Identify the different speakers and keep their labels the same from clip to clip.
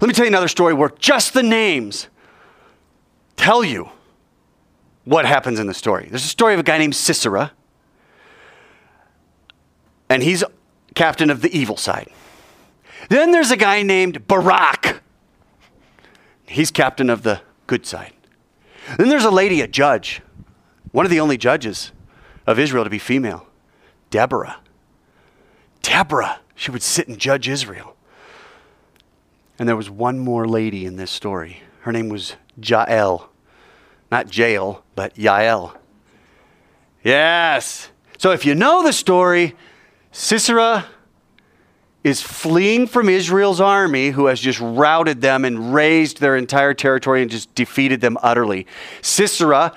Speaker 1: Let me tell you another story where just the names tell you what happens in the story. There's a story of a guy named Sisera, and he's captain of the evil side. Then there's a guy named Barak. He's captain of the good side. Then there's a lady, a judge, one of the only judges of Israel to be female, Deborah. Deborah, she would sit and judge Israel. And there was one more lady in this story. Her name was Jael. Not Jael, but Yael. Yes. So if you know the story, Sisera is fleeing from Israel's army, who has just routed them and razed their entire territory and just defeated them utterly. Sisera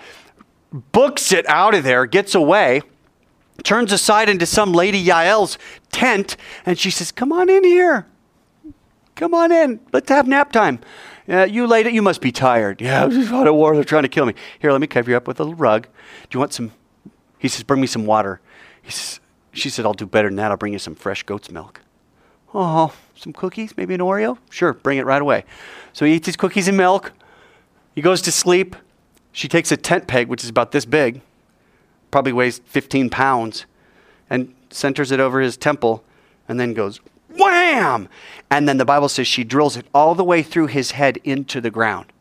Speaker 1: books it out of there, gets away, turns aside into some lady Yael's tent, and she says, Come on in here. Come on in. Let's have nap time. Uh, you lady, you must be tired. Yeah, out of war. They're trying to kill me. Here, let me cover you up with a little rug. Do you want some? He says, Bring me some water. He says, she said, I'll do better than that. I'll bring you some fresh goat's milk. Oh, some cookies, maybe an Oreo? Sure, bring it right away. So he eats his cookies and milk. He goes to sleep. She takes a tent peg, which is about this big, probably weighs 15 pounds, and centers it over his temple, and then goes wham! And then the Bible says she drills it all the way through his head into the ground.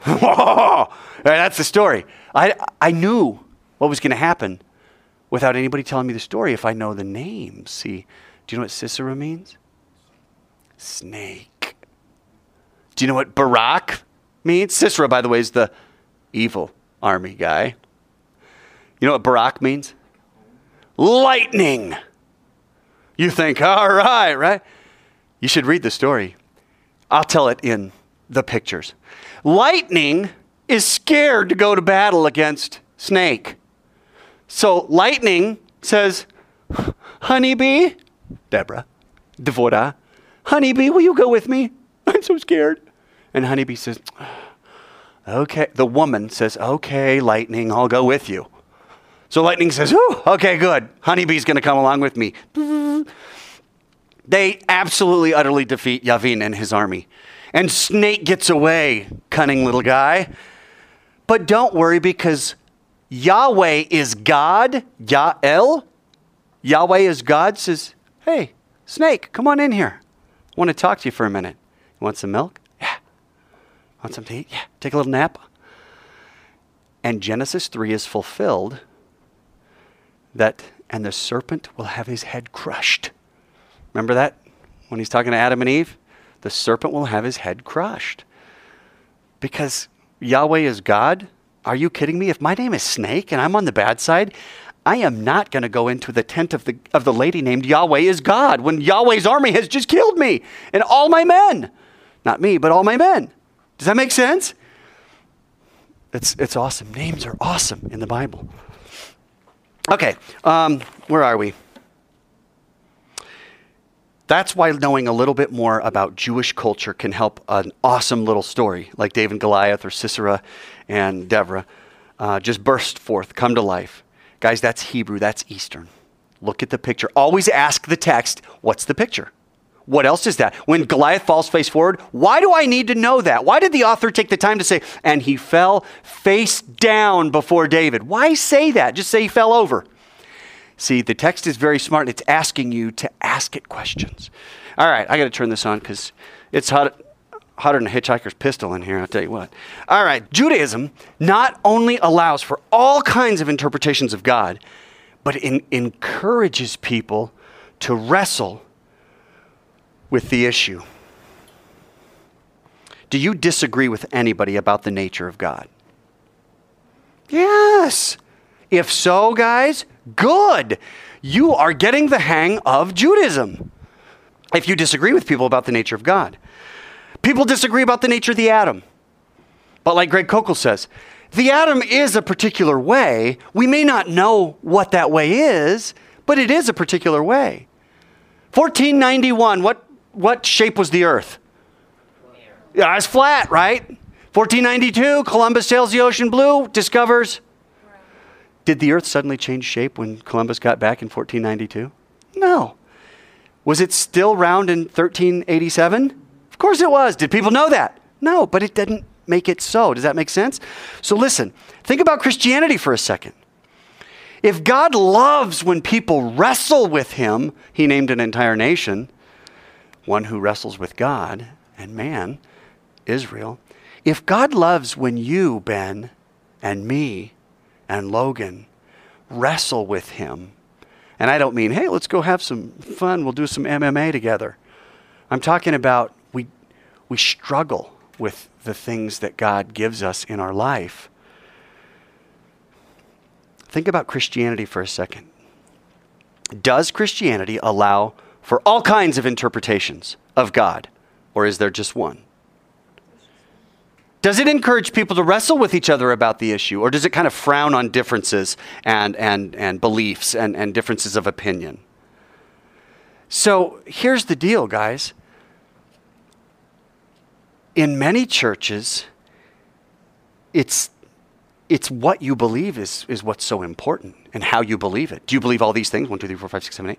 Speaker 1: That's the story. I, I knew what was going to happen without anybody telling me the story if I know the names. See, do you know what Sisera means? Snake. Do you know what Barak means? Sisera, by the way, is the evil army guy. You know what Barak means? Lightning. You think, all right, right? You should read the story. I'll tell it in the pictures. Lightning is scared to go to battle against Snake. So Lightning says, Honeybee, Deborah, Devora, Honeybee, will you go with me? I'm so scared. And Honeybee says, Okay. The woman says, Okay, Lightning, I'll go with you. So Lightning says, Oh, okay, good. Honeybee's going to come along with me. They absolutely, utterly defeat Yavin and his army. And Snake gets away, cunning little guy. But don't worry because Yahweh is God, Yael. Yahweh is God, says, Hey, Snake, come on in here. I want to talk to you for a minute. You want some milk? Yeah. Want some to eat? Yeah. Take a little nap? And Genesis 3 is fulfilled that, and the serpent will have his head crushed. Remember that when he's talking to Adam and Eve? The serpent will have his head crushed. Because Yahweh is God. Are you kidding me? If my name is Snake and I'm on the bad side, I am not going to go into the tent of the, of the lady named Yahweh is God when Yahweh's army has just killed me and all my men. Not me, but all my men. Does that make sense? It's, it's awesome. Names are awesome in the Bible. Okay, um, where are we? That's why knowing a little bit more about Jewish culture can help an awesome little story like David and Goliath or Sisera and Deborah uh, just burst forth, come to life. Guys, that's Hebrew, that's Eastern. Look at the picture. Always ask the text, what's the picture? What else is that? When Goliath falls face forward, why do I need to know that? Why did the author take the time to say, and he fell face down before David? Why say that? Just say he fell over. See, the text is very smart. It's asking you to ask it questions. All right, I got to turn this on because it's hot, hotter than a hitchhiker's pistol in here, I'll tell you what. All right, Judaism not only allows for all kinds of interpretations of God, but it encourages people to wrestle with the issue. Do you disagree with anybody about the nature of God? Yes. If so, guys, good. You are getting the hang of Judaism. If you disagree with people about the nature of God, people disagree about the nature of the atom. But like Greg Koukl says, the atom is a particular way. We may not know what that way is, but it is a particular way. 1491, what what shape was the Earth? Yeah, it's flat, right? 1492, Columbus sails the ocean blue, discovers. Did the Earth suddenly change shape when Columbus got back in 1492? No. Was it still round in 1387? Of course it was. Did people know that? No, but it didn't make it so. Does that make sense? So listen, think about Christianity for a second. If God loves when people wrestle with him, he named an entire nation, one who wrestles with God and man, Israel. If God loves when you, Ben, and me, and Logan wrestle with him, and I don't mean, hey, let's go have some fun, we'll do some MMA together. I'm talking about we, we struggle with the things that God gives us in our life. Think about Christianity for a second. Does Christianity allow for all kinds of interpretations of God, or is there just one? Does it encourage people to wrestle with each other about the issue, or does it kind of frown on differences and, and, and beliefs and, and differences of opinion? So here's the deal, guys. In many churches, it's, it's what you believe is, is what's so important and how you believe it. Do you believe all these things? One, two, three, four, five, six, seven, eight.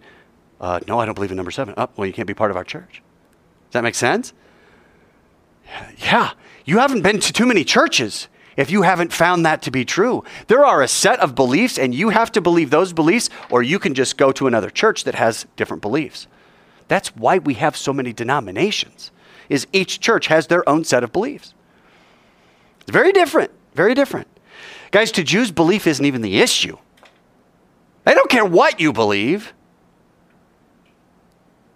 Speaker 1: Uh, no, I don't believe in number seven. Oh, well, you can't be part of our church. Does that make sense? Yeah. You haven't been to too many churches if you haven't found that to be true. There are a set of beliefs, and you have to believe those beliefs, or you can just go to another church that has different beliefs. That's why we have so many denominations. Is each church has their own set of beliefs. It's very different, very different. Guys, to Jews, belief isn't even the issue. They don't care what you believe.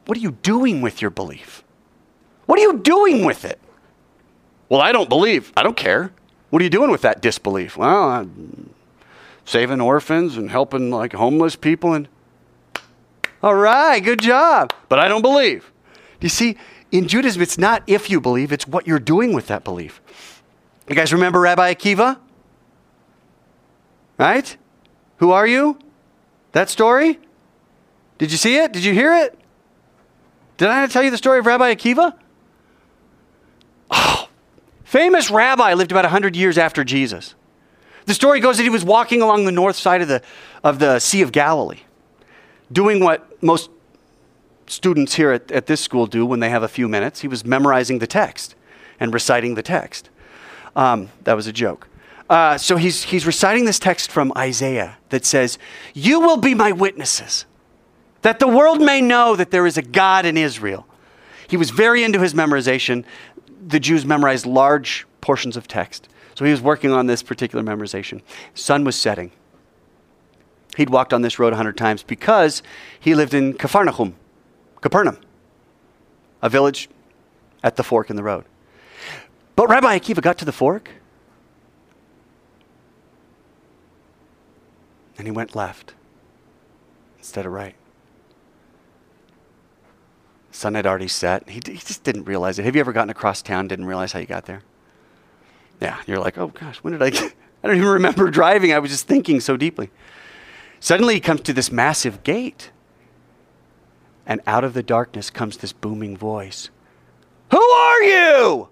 Speaker 1: What are you doing with your belief? What are you doing with it? Well, I don't believe. I don't care. What are you doing with that disbelief? Well, I'm saving orphans and helping like homeless people and all right, good job. But I don't believe. Do you see, in Judaism, it's not if you believe, it's what you're doing with that belief. You guys remember Rabbi Akiva? Right? Who are you? That story? Did you see it? Did you hear it? Did I tell you the story of Rabbi Akiva? Oh, Famous rabbi lived about 100 years after Jesus. The story goes that he was walking along the north side of the, of the Sea of Galilee, doing what most students here at, at this school do when they have a few minutes. He was memorizing the text and reciting the text. Um, that was a joke. Uh, so he's, he's reciting this text from Isaiah that says, You will be my witnesses, that the world may know that there is a God in Israel. He was very into his memorization the Jews memorized large portions of text. So he was working on this particular memorization. Sun was setting. He'd walked on this road a hundred times because he lived in Capernaum, Capernaum, a village at the fork in the road. But Rabbi Akiva got to the fork, and he went left instead of right sun had already set. He, he just didn't realize it. Have you ever gotten across town, didn't realize how you got there? Yeah, you're like, oh gosh, when did I get? I don't even remember driving. I was just thinking so deeply. Suddenly he comes to this massive gate. And out of the darkness comes this booming voice Who are you?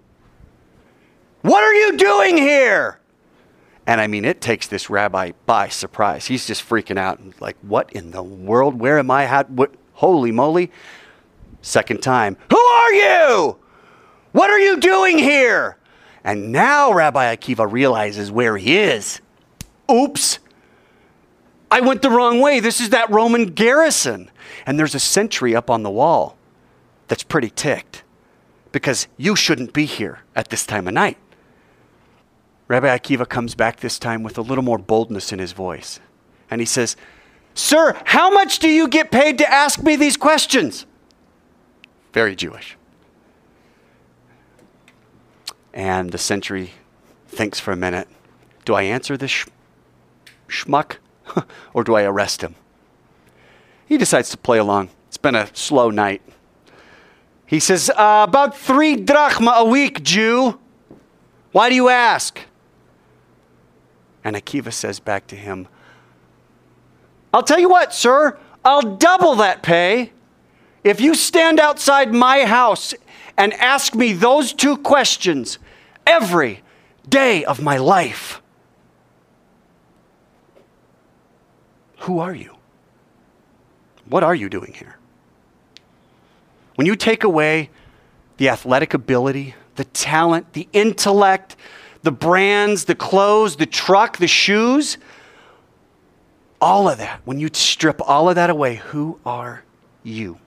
Speaker 1: What are you doing here? And I mean, it takes this rabbi by surprise. He's just freaking out and like, what in the world? Where am I? How, what? Holy moly. Second time, Who are you? What are you doing here? And now Rabbi Akiva realizes where he is. Oops. I went the wrong way. This is that Roman garrison. And there's a sentry up on the wall that's pretty ticked because you shouldn't be here at this time of night. Rabbi Akiva comes back this time with a little more boldness in his voice. And he says, Sir, how much do you get paid to ask me these questions? Very Jewish. And the sentry thinks for a minute do I answer this sh- schmuck or do I arrest him? He decides to play along. It's been a slow night. He says, uh, About three drachma a week, Jew. Why do you ask? And Akiva says back to him, I'll tell you what, sir, I'll double that pay if you stand outside my house and ask me those two questions every day of my life, who are you? What are you doing here? When you take away the athletic ability, the talent, the intellect, the brands, the clothes, the truck, the shoes, all of that, when you strip all of that away, who are you?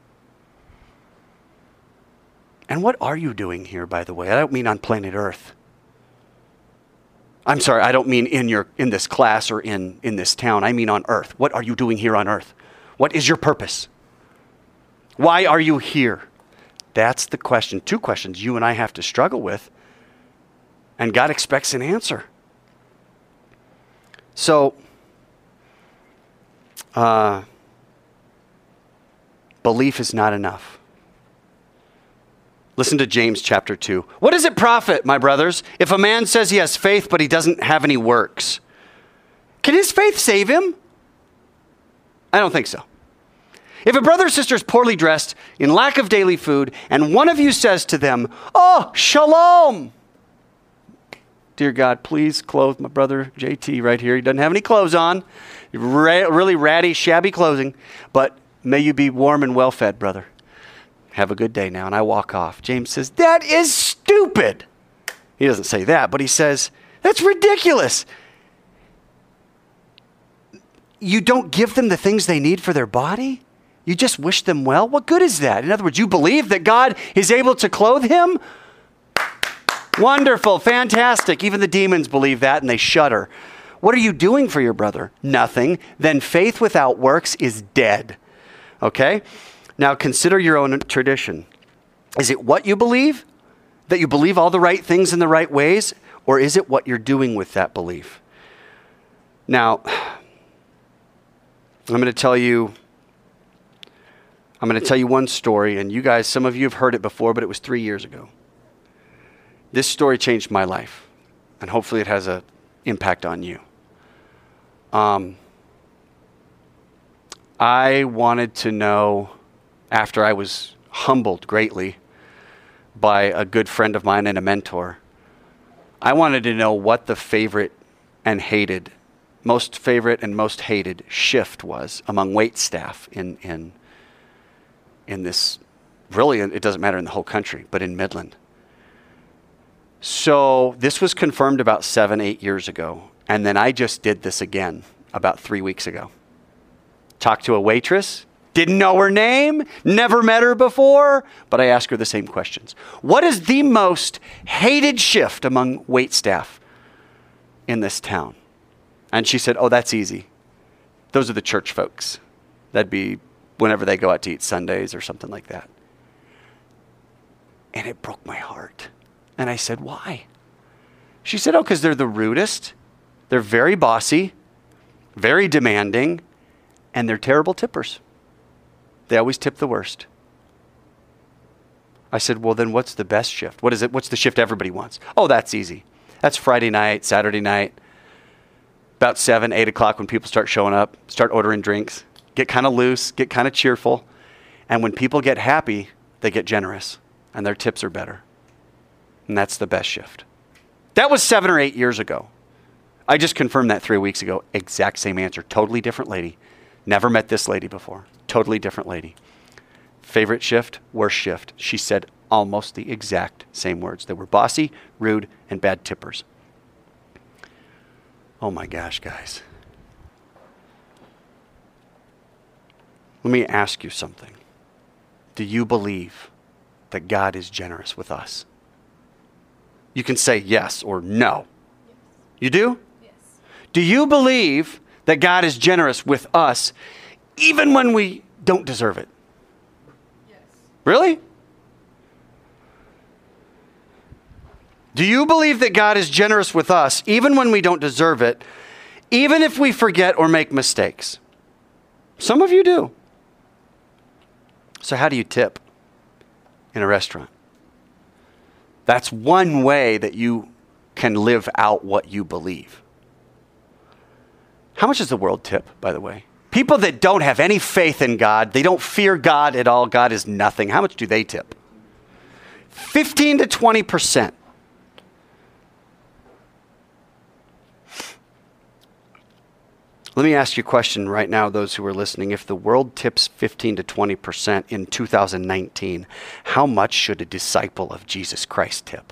Speaker 1: And what are you doing here, by the way? I don't mean on planet Earth. I'm sorry, I don't mean in, your, in this class or in, in this town. I mean on earth. What are you doing here on earth? What is your purpose? Why are you here? That's the question. Two questions you and I have to struggle with. And God expects an answer. So, uh, belief is not enough. Listen to James chapter 2. What does it profit, my brothers, if a man says he has faith but he doesn't have any works? Can his faith save him? I don't think so. If a brother or sister is poorly dressed, in lack of daily food, and one of you says to them, Oh, shalom! Dear God, please clothe my brother JT right here. He doesn't have any clothes on, really ratty, shabby clothing, but may you be warm and well fed, brother. Have a good day now. And I walk off. James says, That is stupid. He doesn't say that, but he says, That's ridiculous. You don't give them the things they need for their body? You just wish them well? What good is that? In other words, you believe that God is able to clothe him? Wonderful, fantastic. Even the demons believe that and they shudder. What are you doing for your brother? Nothing. Then faith without works is dead. Okay? Now consider your own tradition. Is it what you believe? That you believe all the right things in the right ways? Or is it what you're doing with that belief? Now, I'm going to tell you I'm going to tell you one story and you guys some of you have heard it before but it was 3 years ago. This story changed my life and hopefully it has an impact on you. Um, I wanted to know after I was humbled greatly by a good friend of mine and a mentor, I wanted to know what the favorite and hated, most favorite and most hated shift was among wait staff in, in, in this, really, it doesn't matter in the whole country, but in Midland. So this was confirmed about seven, eight years ago. And then I just did this again about three weeks ago. Talked to a waitress, didn't know her name, never met her before, but I asked her the same questions. What is the most hated shift among wait staff in this town? And she said, Oh, that's easy. Those are the church folks. That'd be whenever they go out to eat Sundays or something like that. And it broke my heart. And I said, Why? She said, Oh, because they're the rudest, they're very bossy, very demanding, and they're terrible tippers. They always tip the worst. I said, Well, then what's the best shift? What is it? What's the shift everybody wants? Oh, that's easy. That's Friday night, Saturday night, about 7, 8 o'clock when people start showing up, start ordering drinks, get kind of loose, get kind of cheerful. And when people get happy, they get generous and their tips are better. And that's the best shift. That was seven or eight years ago. I just confirmed that three weeks ago. Exact same answer. Totally different lady. Never met this lady before. Totally different lady. Favorite shift, worst shift. She said almost the exact same words. They were bossy, rude, and bad tippers. Oh my gosh, guys. Let me ask you something. Do you believe that God is generous with us? You can say yes or no. Yes. You do? Yes. Do you believe that God is generous with us even when we don't deserve it. Yes. Really? Do you believe that God is generous with us even when we don't deserve it, even if we forget or make mistakes? Some of you do. So, how do you tip in a restaurant? That's one way that you can live out what you believe. How much does the world tip, by the way? People that don't have any faith in God, they don't fear God at all, God is nothing. How much do they tip? 15 to 20%. Let me ask you a question right now, those who are listening. If the world tips 15 to 20% in 2019, how much should a disciple of Jesus Christ tip?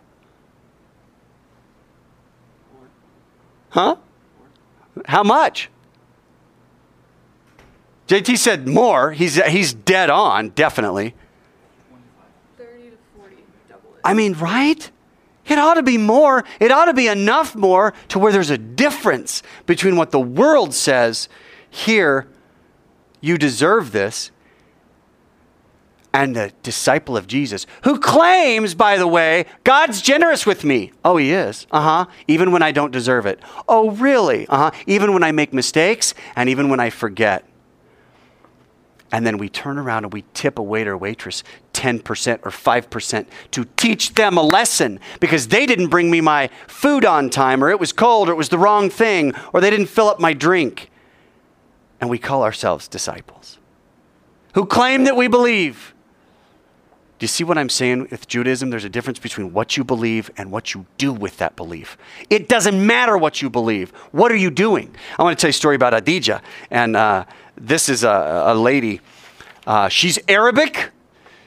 Speaker 1: Huh? How much? JT said more. He's, he's dead on, definitely. 30 to 40, double it. I mean, right? It ought to be more. It ought to be enough more to where there's a difference between what the world says here, you deserve this, and the disciple of Jesus, who claims, by the way, God's generous with me. Oh, he is. Uh huh. Even when I don't deserve it. Oh, really? Uh huh. Even when I make mistakes and even when I forget. And then we turn around and we tip a waiter or waitress 10% or 5% to teach them a lesson because they didn't bring me my food on time, or it was cold, or it was the wrong thing, or they didn't fill up my drink. And we call ourselves disciples who claim that we believe. You see what I'm saying with Judaism? There's a difference between what you believe and what you do with that belief. It doesn't matter what you believe. What are you doing? I want to tell you a story about Adija. And uh, this is a, a lady. Uh, she's Arabic.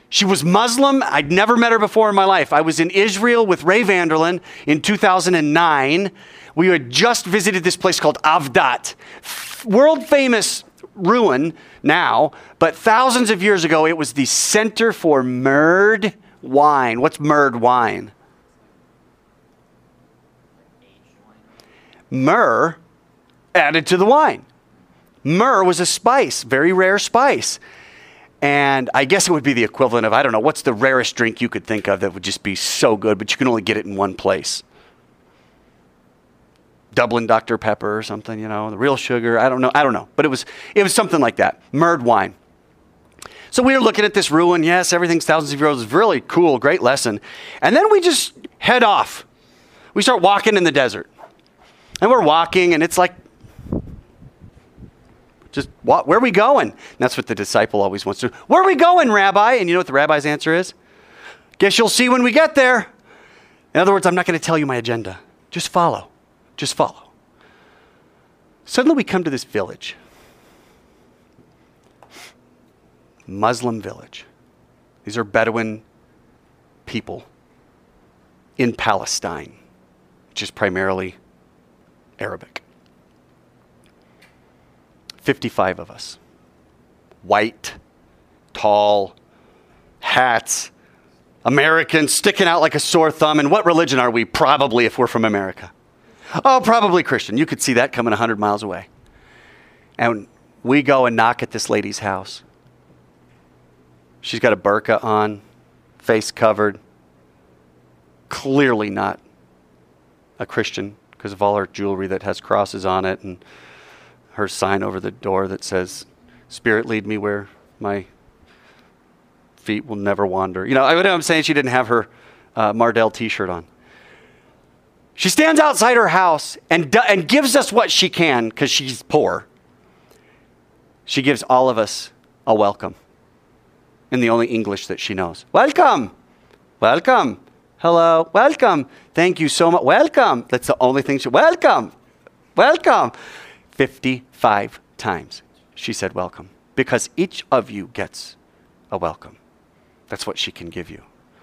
Speaker 1: She was Muslim. I'd never met her before in my life. I was in Israel with Ray Vander Laan in 2009. We had just visited this place called Avdat, world famous ruin now, but thousands of years ago, it was the center for myrrhed wine. What's myrrhed wine? Myrrh added to the wine. Myrrh was a spice, very rare spice. And I guess it would be the equivalent of, I don't know, what's the rarest drink you could think of that would just be so good, but you can only get it in one place? Dublin Dr. Pepper or something, you know, the real sugar. I don't know. I don't know. But it was, it was something like that. Myrrhed wine. So we were looking at this ruin. Yes, everything's thousands of years old. Really cool, great lesson. And then we just head off. We start walking in the desert. And we're walking, and it's like just what, where are we going? And that's what the disciple always wants to. Where are we going, Rabbi? And you know what the rabbi's answer is? Guess you'll see when we get there. In other words, I'm not going to tell you my agenda. Just follow. Just follow. Suddenly we come to this village. Muslim village. These are Bedouin people in Palestine, which is primarily Arabic. 55 of us. White, tall, hats, Americans sticking out like a sore thumb. And what religion are we? Probably, if we're from America. Oh, probably Christian. You could see that coming 100 miles away. And we go and knock at this lady's house. She's got a burqa on, face covered. Clearly not a Christian because of all her jewelry that has crosses on it and her sign over the door that says, Spirit, lead me where my feet will never wander. You know, I I'm saying she didn't have her uh, Mardel t shirt on. She stands outside her house and, and gives us what she can because she's poor. She gives all of us a welcome in the only English that she knows. Welcome. Welcome. Hello. Welcome. Thank you so much. Welcome. That's the only thing she. Welcome. Welcome. 55 times she said welcome because each of you gets a welcome. That's what she can give you.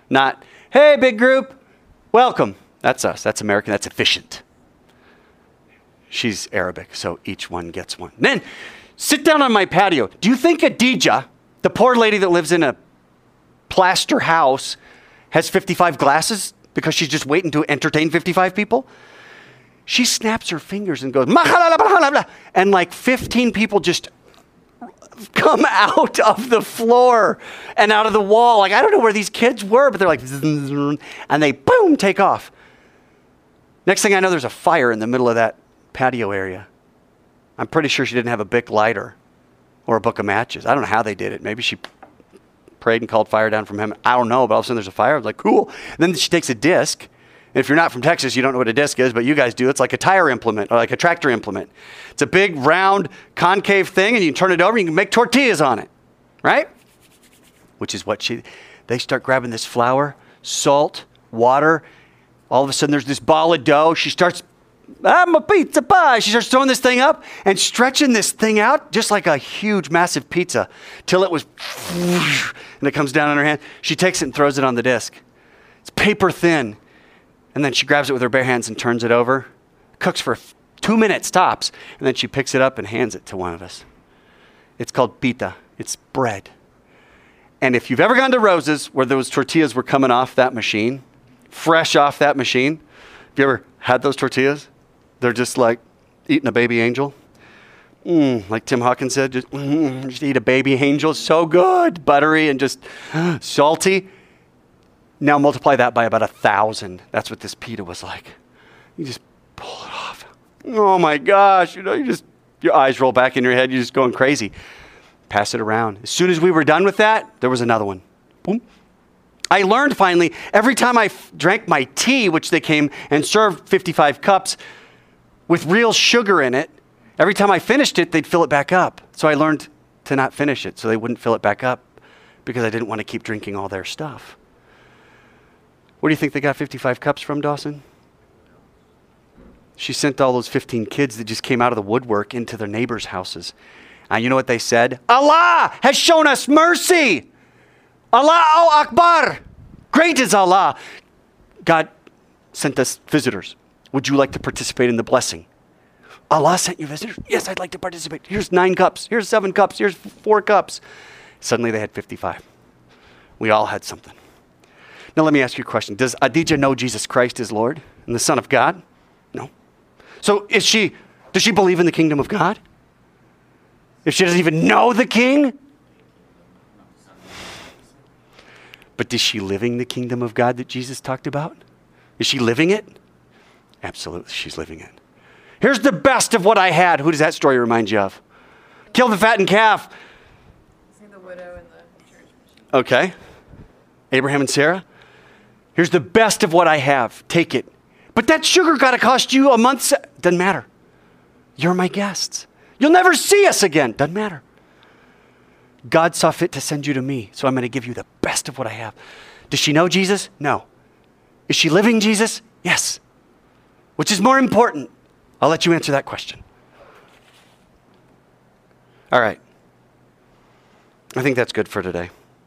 Speaker 1: Not, hey, big group, welcome. That's us. That's American. That's efficient. She's Arabic, so each one gets one. Then sit down on my patio. Do you think Adija, the poor lady that lives in a plaster house, has 55 glasses because she's just waiting to entertain 55 people? She snaps her fingers and goes, and like 15 people just come out of the floor and out of the wall. Like, I don't know where these kids were, but they're like, and they boom, take off. Next thing I know, there's a fire in the middle of that patio area. I'm pretty sure she didn't have a Bic lighter or a book of matches. I don't know how they did it. Maybe she prayed and called fire down from heaven. I don't know, but all of a sudden there's a fire. I was like, cool. And then she takes a disc if you're not from Texas, you don't know what a disc is, but you guys do. It's like a tire implement or like a tractor implement. It's a big, round, concave thing, and you turn it over and you can make tortillas on it, right? Which is what she, they start grabbing this flour, salt, water. All of a sudden, there's this ball of dough. She starts I'm a pizza pie. She starts throwing this thing up and stretching this thing out just like a huge, massive pizza till it was, and it comes down on her hand. She takes it and throws it on the disc. It's paper thin. And then she grabs it with her bare hands and turns it over, cooks for two minutes tops, and then she picks it up and hands it to one of us. It's called pita, it's bread. And if you've ever gone to Rosa's where those tortillas were coming off that machine, fresh off that machine, have you ever had those tortillas? They're just like eating a baby angel. Mm, like Tim Hawkins said, just, mm, just eat a baby angel. So good, buttery and just salty. Now multiply that by about a thousand. That's what this pita was like. You just pull it off. Oh my gosh, you know, you just your eyes roll back in your head, you're just going crazy. Pass it around. As soon as we were done with that, there was another one. Boom. I learned finally every time I f- drank my tea, which they came and served 55 cups with real sugar in it, every time I finished it, they'd fill it back up. So I learned to not finish it so they wouldn't fill it back up because I didn't want to keep drinking all their stuff. Where do you think they got 55 cups from, Dawson? She sent all those 15 kids that just came out of the woodwork into their neighbors' houses. And you know what they said? Allah has shown us mercy. Allah Akbar. Great is Allah. God sent us visitors. Would you like to participate in the blessing? Allah sent you visitors? Yes, I'd like to participate. Here's nine cups. Here's seven cups. Here's four cups. Suddenly they had 55. We all had something. Now, let me ask you a question Does Adija know Jesus Christ is Lord and the Son of God? No. So, is she, does she believe in the kingdom of God? If she doesn't even know the king? But is she living the kingdom of God that Jesus talked about? Is she living it? Absolutely, she's living it. Here's the best of what I had. Who does that story remind you of? Kill the fattened calf.
Speaker 2: the widow and the church.
Speaker 1: Okay. Abraham and Sarah. Here's the best of what I have. Take it. But that sugar got to cost you a month's. Doesn't matter. You're my guests. You'll never see us again. Doesn't matter. God saw fit to send you to me, so I'm going to give you the best of what I have. Does she know Jesus? No. Is she living Jesus? Yes. Which is more important? I'll let you answer that question. All right. I think that's good for today.